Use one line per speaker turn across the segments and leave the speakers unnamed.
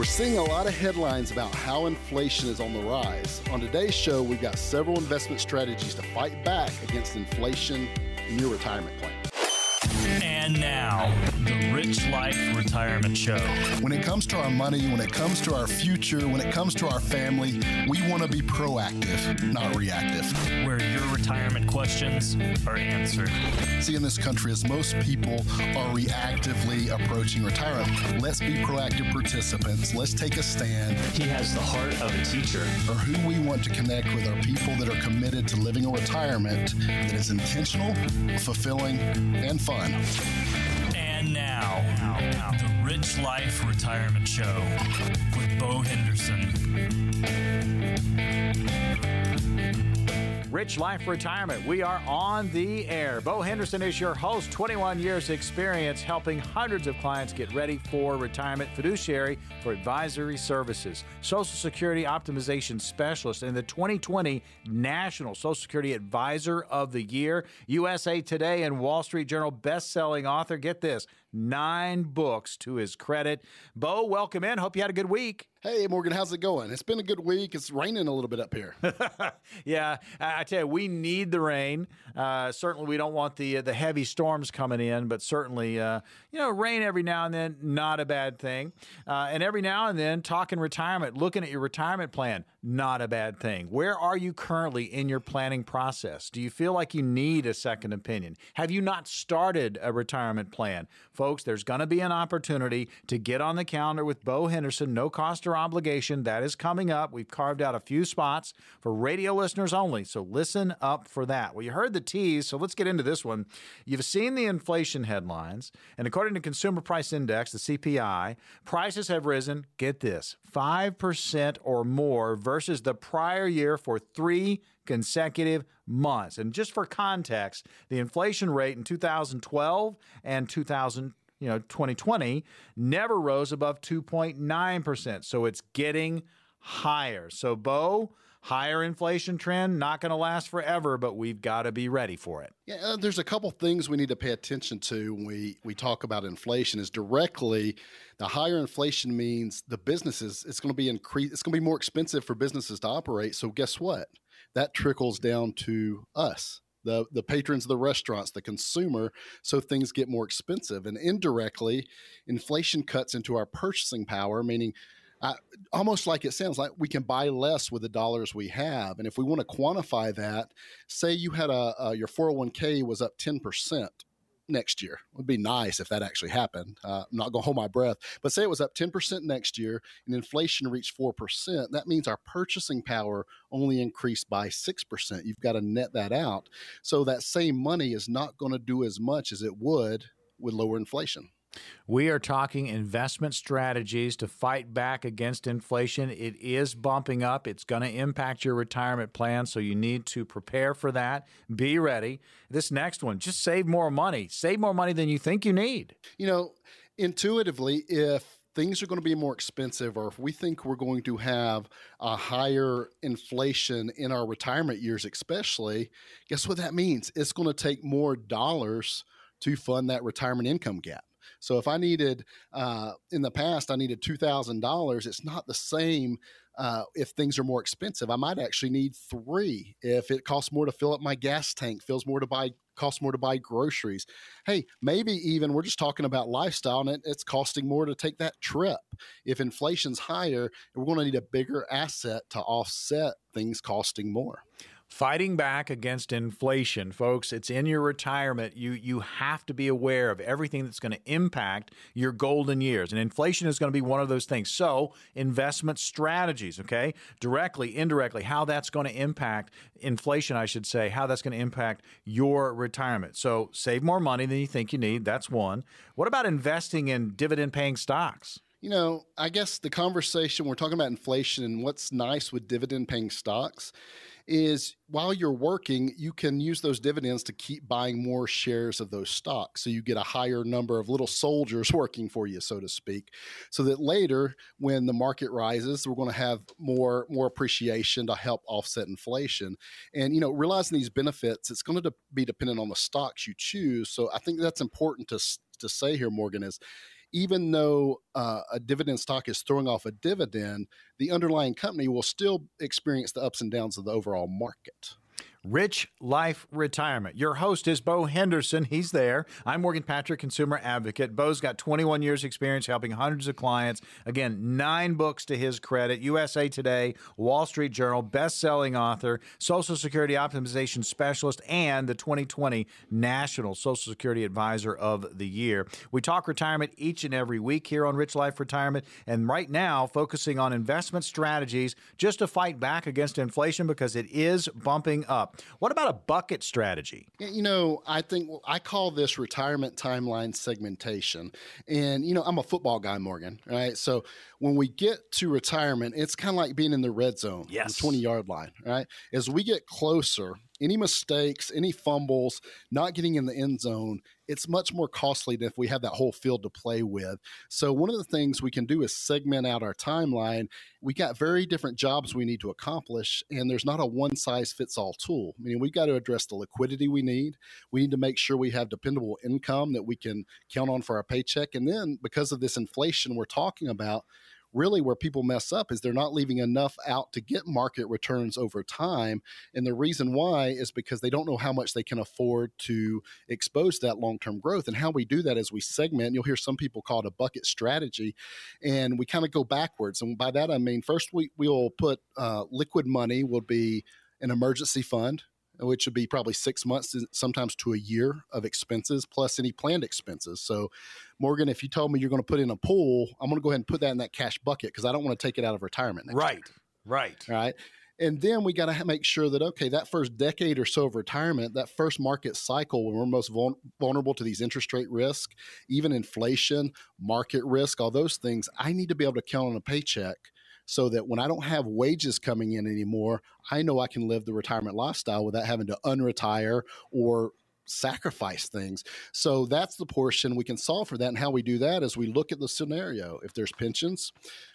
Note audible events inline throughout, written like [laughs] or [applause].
We're seeing a lot of headlines about how inflation is on the rise. On today's show, we've got several investment strategies to fight back against inflation in your retirement plan.
And now, the Rich Life Retirement Show.
When it comes to our money, when it comes to our future, when it comes to our family, we want to be proactive, not reactive.
Where your retirement questions are answered.
See, in this country, as most people are reactively approaching retirement, let's be proactive participants. Let's take a stand.
He has the heart of a teacher.
Or who we want to connect with are people that are committed to living a retirement that is intentional, fulfilling, and fun.
And now, the Rich Life Retirement Show with Bo Henderson.
Rich Life Retirement. We are on the air. Bo Henderson is your host, 21 years experience helping hundreds of clients get ready for retirement, fiduciary for advisory services, Social Security optimization specialist, and the 2020 National Social Security Advisor of the Year, USA Today and Wall Street Journal best-selling author. Get this, nine books to his credit. Bo, welcome in. Hope you had a good week.
Hey, Morgan, how's it going? It's been a good week. It's raining a little bit up here. [laughs]
yeah, I tell you, we need the rain. Uh, certainly, we don't want the the heavy storms coming in, but certainly, uh, you know, rain every now and then, not a bad thing. Uh, and every now and then, talking retirement, looking at your retirement plan, not a bad thing. Where are you currently in your planning process? Do you feel like you need a second opinion? Have you not started a retirement plan? Folks, there's going to be an opportunity to get on the calendar with Bo Henderson, no cost or obligation. That is coming up. We've carved out a few spots for radio listeners only, so listen up for that. Well, you heard the tease, so let's get into this one. You've seen the inflation headlines, and according to Consumer Price Index, the CPI, prices have risen, get this, 5% or more versus the prior year for three consecutive months. And just for context, the inflation rate in 2012 and 2000 you know 2020 never rose above 2.9%. So it's getting higher. So Bo, higher inflation trend not going to last forever, but we've got to be ready for it.
Yeah, uh, there's a couple things we need to pay attention to when we we talk about inflation. Is directly the higher inflation means the businesses it's going to be increase it's going to be more expensive for businesses to operate. So guess what? That trickles down to us the the patrons of the restaurants, the consumer, so things get more expensive. And indirectly, inflation cuts into our purchasing power, meaning uh, almost like it sounds like we can buy less with the dollars we have. And if we want to quantify that, say you had a, a your 401k was up 10% next year. It would be nice if that actually happened. Uh, I'm not going to hold my breath, but say it was up 10% next year and inflation reached 4%. That means our purchasing power only increased by 6%. You've got to net that out. So that same money is not going to do as much as it would with lower inflation.
We are talking investment strategies to fight back against inflation. It is bumping up. It's going to impact your retirement plan, so you need to prepare for that. Be ready. This next one, just save more money. Save more money than you think you need.
You know, intuitively, if things are going to be more expensive or if we think we're going to have a higher inflation in our retirement years especially guess what that means it's going to take more dollars to fund that retirement income gap so if I needed uh, in the past, I needed two thousand dollars. It's not the same uh, if things are more expensive. I might actually need three if it costs more to fill up my gas tank, feels more to buy costs more to buy groceries. Hey, maybe even we're just talking about lifestyle and it, it's costing more to take that trip. If inflation's higher, we're going to need a bigger asset to offset things costing more
fighting back against inflation. Folks it's in your retirement. You you have to be aware of everything that's going to impact your golden years. And inflation is going to be one of those things. So investment strategies okay? Directly indirectly how that's going to impact inflation I should say how that's going to impact your retirement. So save more money than you think you need. That's one. What about investing in dividend paying stocks
you know, I guess the conversation we're talking about inflation and what's nice with dividend paying stocks is while you're working, you can use those dividends to keep buying more shares of those stocks. So you get a higher number of little soldiers [laughs] working for you, so to speak. So that later, when the market rises, we're going to have more more appreciation to help offset inflation. And you know, realizing these benefits, it's going to be dependent on the stocks you choose. So I think that's important to to say here, Morgan, is even though uh, a dividend stock is throwing off a dividend, the underlying company will still experience the ups and downs of the overall market.
Rich Life Retirement. Your host is Bo Henderson. He's there. I'm Morgan Patrick, consumer advocate. Bo's got 21 years experience helping hundreds of clients. Again, nine books to his credit. USA Today, Wall Street Journal, best-selling author, Social Security optimization specialist, and the 2020 National Social Security Advisor of the Year. We talk retirement each and every week here on Rich Life Retirement, and right now focusing on investment strategies just to fight back against inflation because it is bumping up. What about a bucket strategy?
You know, I think well, I call this retirement timeline segmentation. And, you know, I'm a football guy, Morgan, right? So when we get to retirement, it's kind of like being in the red zone,
yes.
the 20 yard line, right? As we get closer, any mistakes, any fumbles, not getting in the end zone, it's much more costly than if we have that whole field to play with. So, one of the things we can do is segment out our timeline. We got very different jobs we need to accomplish, and there's not a one size fits all tool. I mean, we've got to address the liquidity we need. We need to make sure we have dependable income that we can count on for our paycheck. And then, because of this inflation we're talking about, really where people mess up is they're not leaving enough out to get market returns over time. And the reason why is because they don't know how much they can afford to expose that long term growth. And how we do that is we segment. You'll hear some people call it a bucket strategy. And we kind of go backwards. And by that, I mean, first we, we'll put uh, liquid money will be an emergency fund which would be probably six months, sometimes to a year of expenses plus any planned expenses. So, Morgan, if you told me you're going to put in a pool, I'm going to go ahead and put that in that cash bucket because I don't want to take it out of retirement.
right,
year.
right,
right. And then we got to make sure that okay, that first decade or so of retirement, that first market cycle when we're most vulnerable to these interest rate risk, even inflation, market risk, all those things, I need to be able to count on a paycheck so that when I don't have wages coming in anymore, I know I can live the retirement lifestyle without having to unretire or sacrifice things. So that's the portion we can solve for that. And how we do that is we look at the scenario. If there's pensions,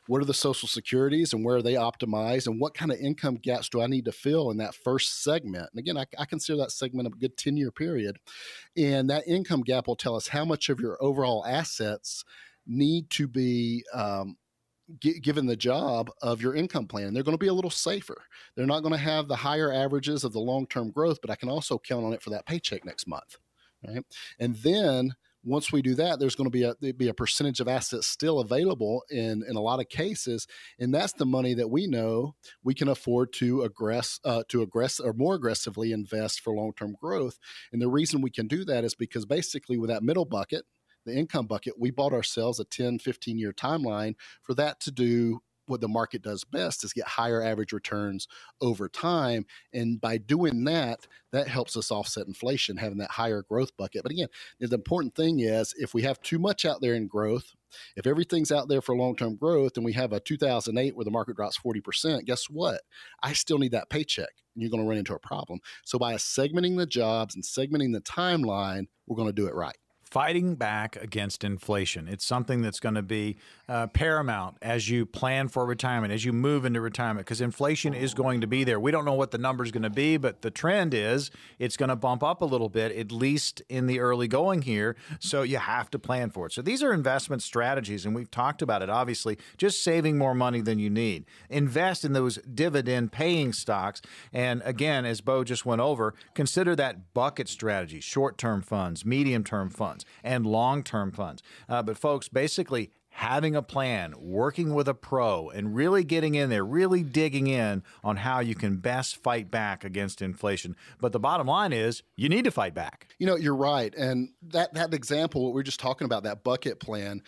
what are the social securities and where are they optimized? And what kind of income gaps do I need to fill in that first segment? And again, I, I consider that segment a good 10 year period. And that income gap will tell us how much of your overall assets need to be um, given the job of your income plan. They're going to be a little safer. They're not going to have the higher averages of the long term growth, but I can also count on it for that paycheck next month. Right. And then once we do that, there's going to be a be a percentage of assets still available in in a lot of cases, and that's the money that we know we can afford to aggress uh, to aggress or more aggressively invest for long term growth. And the reason we can do that is because basically with that middle bucket, the income bucket, we bought ourselves a 10, 15 year timeline for that to do what the market does best is get higher average returns over time. And by doing that, that helps us offset inflation, having that higher growth bucket. But again, the important thing is if we have too much out there in growth, if everything's out there for long term growth and we have a 2008 where the market drops 40%, guess what? I still need that paycheck and you're going to run into a problem. So by segmenting the jobs and segmenting the timeline, we're going to do it right
fighting back against inflation. It's something that's going to be uh, paramount as you plan for retirement, as you move into retirement, because inflation is going to be there. We don't know what the number is going to be, but the trend is it's going to bump up a little bit, at least in the early going here. So you have to plan for it. So these are investment strategies, and we've talked about it, obviously, just saving more money than you need. Invest in those dividend paying stocks. And again, as Bo just went over, consider that bucket strategy short term funds, medium term funds and long term funds. Uh, but, folks, basically, having a plan, working with a pro, and really getting in there, really digging in on how you can best fight back against inflation. But the bottom line is you need to fight back.
You know, you're right. And that, that example, what we are just talking about, that bucket plan,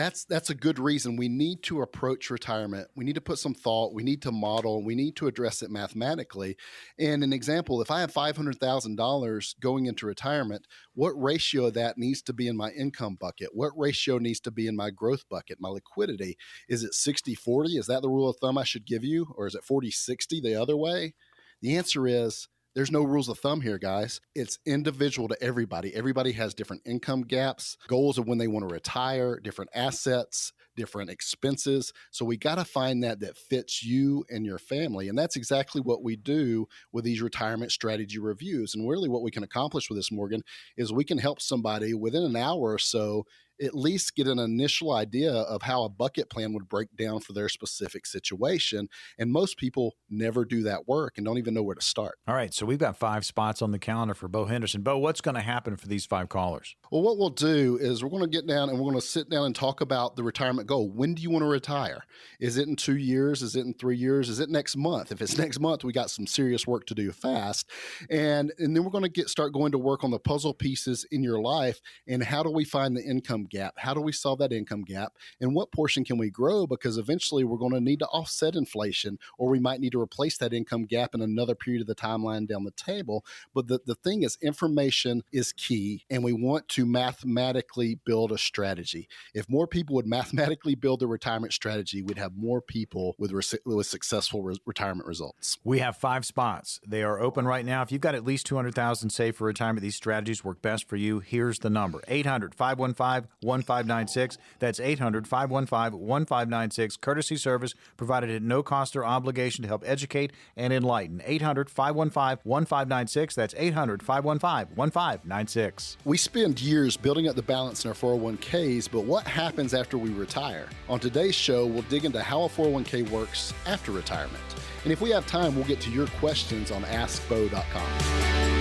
that's that's a good reason. We need to approach retirement. We need to put some thought. We need to model. We need to address it mathematically. And an example if i have $500000 going into retirement what ratio of that needs to be in my income bucket? What ratio needs to be in my growth bucket my liquidity? Is it 60 40 is that the rule of thumb i should give you? Or is it 40 60 the other way? The answer is there's no rules of thumb here, guys. It's individual to everybody. Everybody has different income gaps, goals of when they want to retire, different assets, different expenses. So we got to find that that fits you and your family. And that's exactly what we do with these retirement strategy reviews. And really what we can accomplish with this, Morgan, is we can help somebody within an hour or so at least get an initial idea of how a bucket plan would break down for their specific situation. And most people never do that work and don't even know where to start.
All right. So we've got five spots on the calendar for Bo Henderson. Bo, what's going to happen for these five callers?
Well, what we'll do is we're going to get down and we're going to sit down and talk about the retirement goal. When do you want to retire? Is it in two years? Is it in three years? Is it next month? If it's [laughs] next month, we got some serious work to do fast. And, and then we're going to get start going to work on the puzzle pieces in your life and how do we find the income gap? How do we solve that income gap? And what portion can we grow? Because eventually we're going to need to offset inflation, or we might need to replace that income gap in another period of the timeline down the table. But the, the thing is, information is key, and we want to mathematically build a strategy. If more people would [laughs] mathematically build a retirement strategy, we'd have more people with, with successful re- retirement results.
We have five spots. They are open right now. If you've got at least 200,000 saved for retirement, these strategies work best for you. Here's the number 800 515 1596. That's 800 515 1596. Courtesy service provided at no cost or obligation to help educate and enlighten. 800 515 1596. That's 800 515 1596.
We spend years building up the balance in our 401ks, but what happens after we retire? On today's show, we'll dig into how a 401k works after retirement. And if we have time, we'll get to your questions on AskBo.com.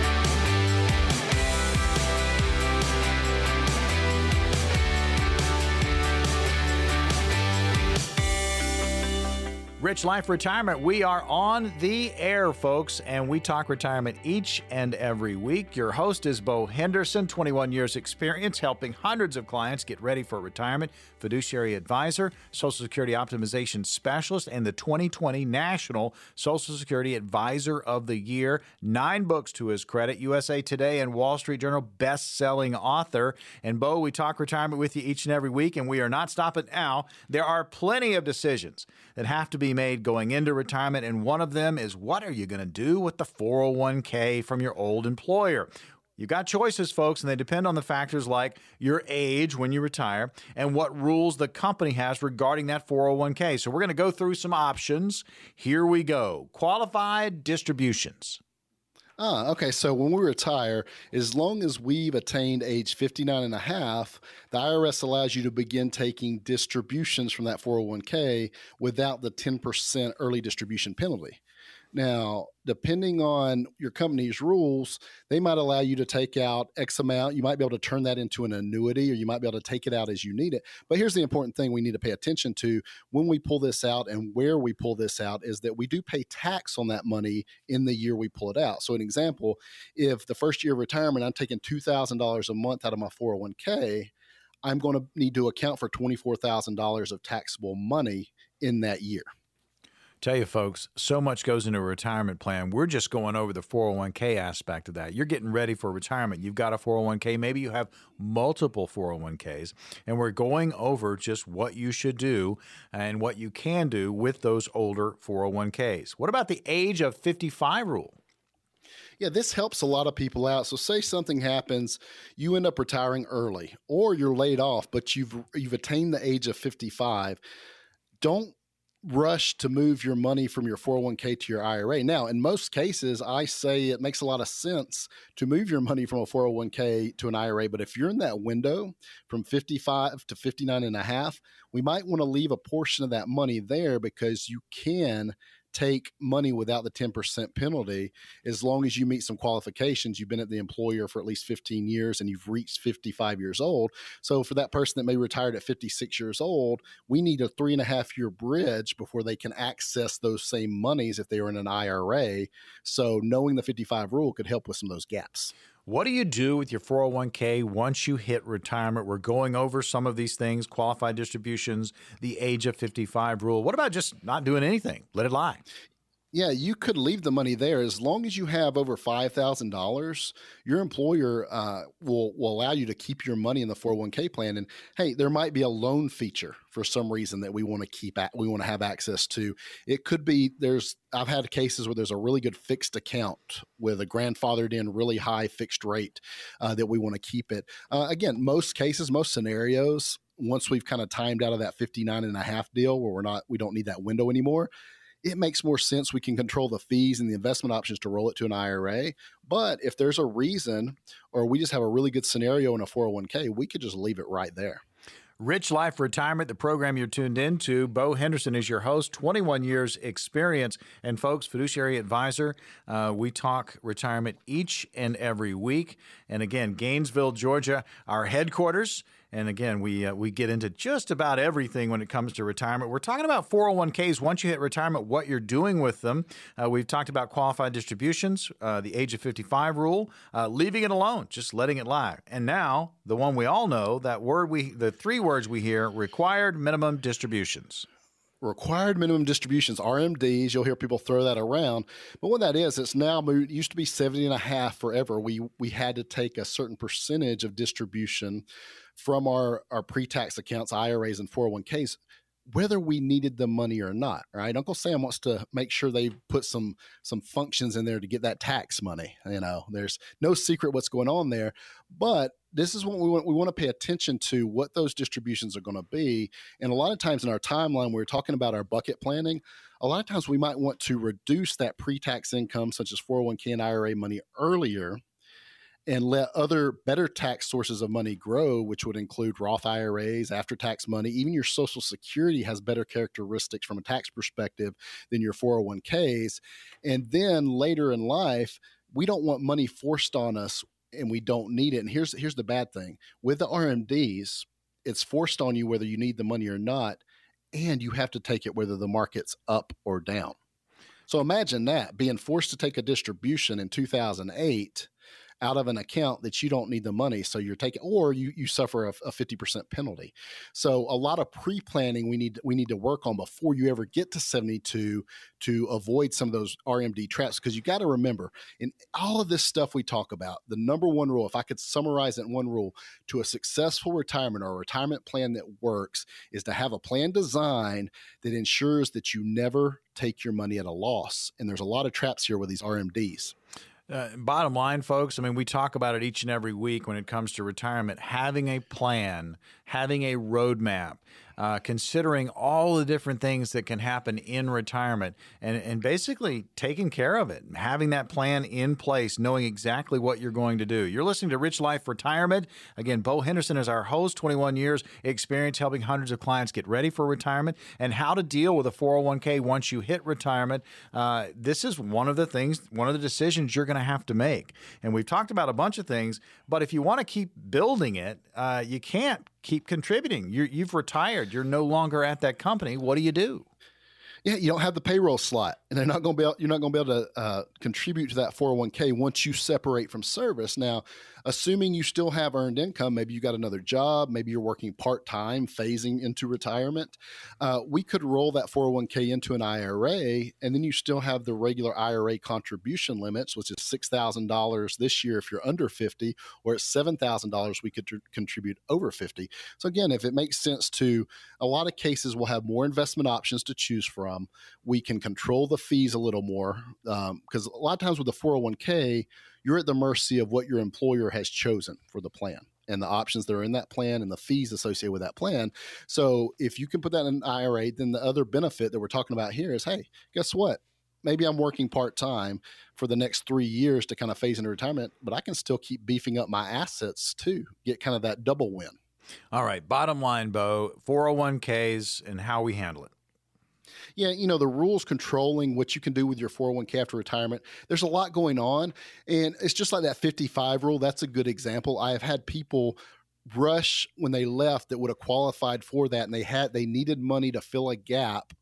Rich Life Retirement. We are on the air, folks, and we talk retirement each and every week. Your host is Bo Henderson, 21 years experience helping hundreds of clients get ready for retirement, fiduciary advisor, Social Security optimization specialist, and the 2020 National Social Security Advisor of the Year. Nine books to his credit, USA Today and Wall Street Journal best-selling author. And Bo, we talk retirement with you each and every week, and we are not stopping now. There are plenty of decisions that have to made going into retirement, and one of them is what are you going to do with the 401k from your old employer? You've got choices, folks, and they depend on the factors like your age when you retire and what rules the company has regarding that 401k. So, we're going to go through some options. Here we go qualified distributions.
Ah, okay. So when we retire, as long as we've attained age 59 and a half, the IRS allows you to begin taking distributions from that 401k without the 10% early distribution penalty. Now, depending on your company's rules, they might allow you to take out X amount. You might be able to turn that into an annuity or you might be able to take it out as you need it. But here's the important thing we need to pay attention to when we pull this out and where we pull this out is that we do pay tax on that money in the year we pull it out. So, an example, if the first year of retirement, I'm taking $2,000 a month out of my 401k, I'm going to need to account for $24,000 of taxable money in that year.
Tell you, folks, so much goes into a retirement plan. We're just going over the 401k aspect of that. You're getting ready for retirement. You've got a 401k. Maybe you have multiple 401ks. And we're going over just what you should do and what you can do with those older 401ks. What about the age of 55 rule?
Yeah, this helps a lot of people out. So say something happens, you end up retiring early or you're laid off, but you've you've attained the age of 55. Don't rush to move your money from your 401k to your IRA. Now, in most cases, I say it makes a lot of sense to move your money from a 401k to an IRA, but if you're in that window from 55 to 59 and a half, we might want to leave a portion of that money there because you can take money without the 10% penalty as long as you meet some qualifications. You've been at the employer for at least 15 years and you've reached 55 years old. So, for that person that may retired at 56 years old, we need a three and a half year bridge before they can access those same monies if they are in an IRA. So, knowing the 55 rule could help with some of those gaps.
What do you do with your 401k once you hit retirement? We're going over some of these things qualified distributions, the age of 55 rule. What about just not doing anything? Let it lie.
Yeah, you could leave the money there as long as you have over five thousand dollars. Your employer uh, will will allow you to keep your money in the four hundred oh one k plan. And hey, there might be a loan feature for some reason that we want to keep at, we want to have access to. It could be there's I've had cases where there's a really good fixed account with a grandfathered in really high fixed rate uh, that we want to keep it. Uh, again, most cases, most scenarios, once we've kind of timed out of that 59 and a half deal where we're not, we don't need that window anymore, it makes more sense. We can control the fees and the investment options to roll it to an IRA. But if there's a reason or we just have a really good scenario in a 401k, we could just leave it right there.
Rich Life Retirement, the program you're tuned into. Bo Henderson is your host, 21 years experience. And folks, fiduciary advisor. Uh, we talk retirement each and every week. And again, Gainesville, Georgia, our headquarters. And again, we uh, we get into just about everything when it comes to retirement. We're talking about 401ks. Once you hit retirement, what you're doing with them. Uh, we've talked about qualified distributions, uh, the age of 55 rule, uh, leaving it alone, just letting it lie. And now the one we all know, that word we, the three words we hear, required minimum distributions
required minimum distributions rmds you'll hear people throw that around. But what that is it's now moved, it used to be 70 and a half forever. We we had to take a certain percentage of distribution from our our pre-tax accounts iras and 401ks whether we needed the money or not right? Uncle sam wants to make sure they put some some functions in there to get that tax money you know? There's no secret what's going on there. But this is what we want we want to pay attention to what those distributions are going to be and a lot of times in our timeline we're talking about our bucket planning a lot of times we might want to reduce that pre-tax income such as 401k and ira money earlier and let other better tax sources of money grow, which would include Roth IRAs, after tax money. Even your Social Security has better characteristics from a tax perspective than your 401ks. And then later in life, we don't want money forced on us and we don't need it. And here's here's the bad thing. With the RMDs, it's forced on you whether you need the money or not, and you have to take it whether the market's up or down. So imagine that being forced to take a distribution in 2008 out of an account that you don't need the money. So you're taking, or you, you suffer a, a 50% penalty. So a lot of pre-planning we need, we need to work on before you ever get to 72 to avoid some of those RMD traps. Cause you got to remember in all of this stuff we talk about, the number one rule, if I could summarize it in one rule to a successful retirement or a retirement plan that works is to have a plan design that ensures that you never take your money at a loss. And there's a lot of traps here with these RMDs.
Uh, bottom line, folks, I mean, we talk about it each and every week when it comes to retirement. Having a plan, having a roadmap, uh, considering all the different things that can happen in retirement and, and basically taking care of it, having that plan in place, knowing exactly what you're going to do. You're listening to Rich Life Retirement. Again, Bo Henderson is our host, 21 years experience helping hundreds of clients get ready for retirement and how to deal with a 401k once you hit retirement. Uh, this is one of the things, one of the decisions you're going to have to make. And we've talked about a bunch of things, but if you want to keep building it, uh, you can't keep contributing. you you've retired. You're no longer at that company. What do you do?
Yeah, you don't have the payroll slot, and they're not going to be. Able, you're not going to be able to uh, contribute to that 401k once you separate from service. Now, assuming you still have earned income, maybe you got another job, maybe you're working part time, phasing into retirement, uh, we could roll that 401k into an IRA, and then you still have the regular IRA contribution limits, which is $6,000 this year if you're under 50, or at $7,000 we could tr- contribute over 50. So, again, if it makes sense to, a lot of cases we'll have more investment options to choose from. We can control the fees a little more because um, a lot of times with the 401k, you're at the mercy of what your employer has chosen for the plan and the options that are in that plan and the fees associated with that plan. So if you can put that in an IRA, then the other benefit that we're talking about here is hey, guess what? Maybe I'm working part time for the next three years to kind of phase into retirement, but I can still keep beefing up my assets too, get kind of that double win.
All right. Bottom line, Bo 401ks and how we handle it
yeah, you know, the rules controlling what you can do with your 401k after retirement, there's a lot going on. And it's just like that 55 rule. That's a good example. I have had people rush when they left that would have qualified for that and they had they needed money to fill a gap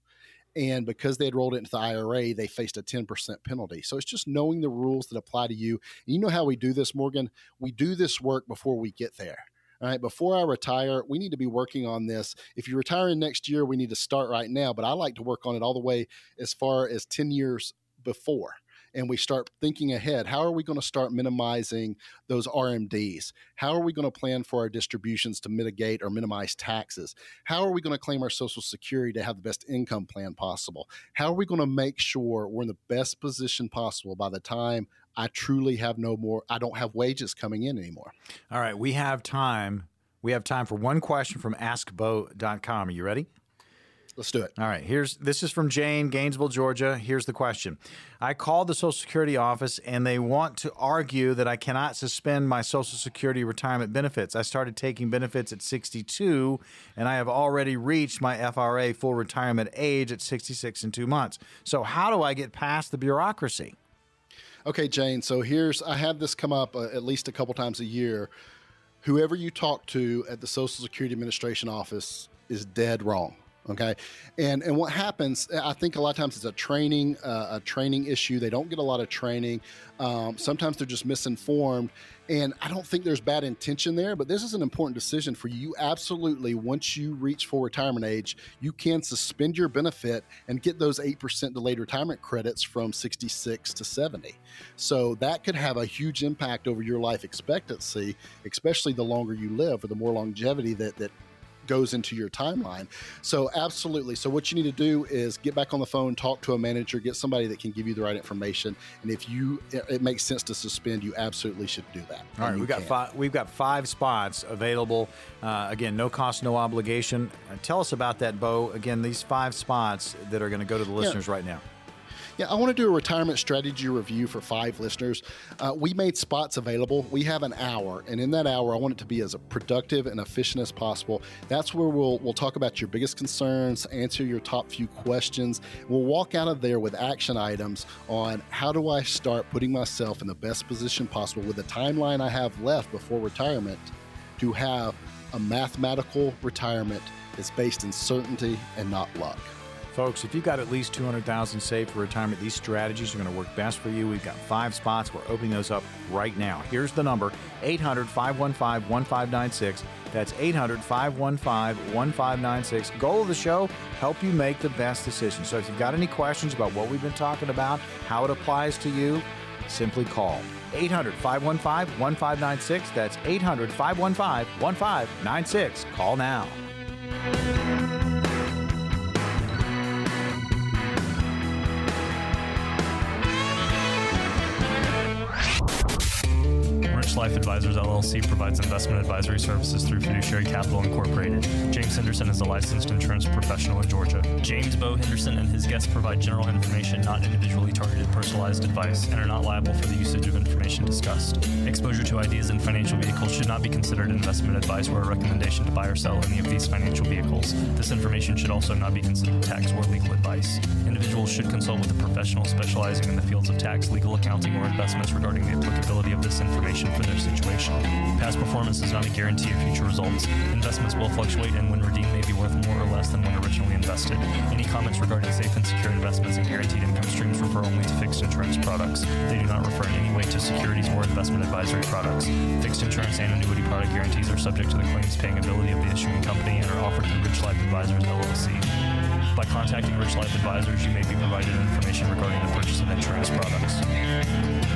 and because they had rolled it into the IRA, they faced a 10% penalty. So it's just knowing the rules that apply to you. And you know how we do this, Morgan? We do this work before we get there. All right, before I retire, we need to be working on this. If you're retiring next year, we need to start right now, but I like to work on it all the way as far as 10 years before and we start thinking ahead. How are we going to start minimizing those RMDs? How are we going to plan for our distributions to mitigate or minimize taxes? How are we going to claim our Social Security to have the best income plan possible? How are we going to make sure we're in the best position possible by the time I truly have no more, I don't have wages coming in anymore.
All right, we have time We have time for one question from AskBo.com. Are you ready?
Let's do it.
All right. Here's this is from Jane, Gainesville, Georgia. Here's the question. I called the Social Security office and they want to argue that I cannot suspend my Social Security retirement benefits. I started taking benefits at 62 and I have already reached my FRA full retirement age at 66 and 2 months. So how do I get past the bureaucracy?
Okay, Jane. So here's I have this come up uh, at least a couple times a year. Whoever you talk to at the Social Security Administration office is dead wrong. Okay, and and what happens? I think a lot of times it's a training uh, a training issue. They don't get a lot of training. Um, sometimes they're just misinformed, and I don't think there's bad intention there. But this is an important decision for you. Absolutely, once you reach full retirement age, you can suspend your benefit and get those eight percent delayed retirement credits from 66 to 70. So that could have a huge impact over your life expectancy, especially the longer you live or the more longevity that that goes into your timeline. So, absolutely. So, what you need to do is get back on the phone, talk to a manager, get somebody that can give you the right information. And if you it makes sense to suspend, you absolutely should do that.
All right, we've got five. We've got five spots available. Uh, again, no cost, no obligation. Uh, tell us about that, Bo. Again, these five spots that are going to go to the listeners yeah. right now.
Yeah, I want to do a retirement strategy review for five listeners. Uh, we made spots available. We have an hour, and in that hour, I want it to be as productive and efficient as possible. That's where we'll we'll talk about your biggest concerns, answer your top few questions. We'll walk out of there with action items on how do I start putting myself in the best position possible with the timeline I have left before retirement to have a mathematical retirement that's based in certainty and not luck.
Folks, if you've got at least 200000 saved for retirement, these strategies are going to work best for you. We've got five spots. We're opening those up right now. Here's the number 800 515 1596. That's 800 515 1596. Goal of the show help you make the best decision. So if you've got any questions about what we've been talking about, how it applies to you, simply call 800 515 1596. That's 800 515 1596. Call now.
Life Advisors LLC provides investment advisory services through Fiduciary Capital Incorporated. James Henderson is a licensed insurance professional in Georgia. James Bo Henderson and his guests provide general information, not individually targeted personalized advice, and are not liable for the usage of information discussed. Exposure to ideas and financial vehicles should not be considered investment advice or a recommendation to buy or sell any of these financial vehicles. This information should also not be considered tax or legal advice. Individuals should consult with a professional specializing in the fields of tax, legal accounting, or investments regarding the applicability of this information for their situation. Past performance is not a guarantee of future results. Investments will fluctuate, and when redeemed, may be worth more or less than when originally invested. Any comments regarding safe and secure investments and guaranteed income streams refer only to fixed insurance products. They do not refer in any way to securities or investment advisory products. Fixed insurance and annuity product guarantees are subject to the claims paying ability of the issuing company and are offered through Rich Life Advisors LLC. By contacting Rich Life Advisors, you may be provided information regarding the purchase of insurance products.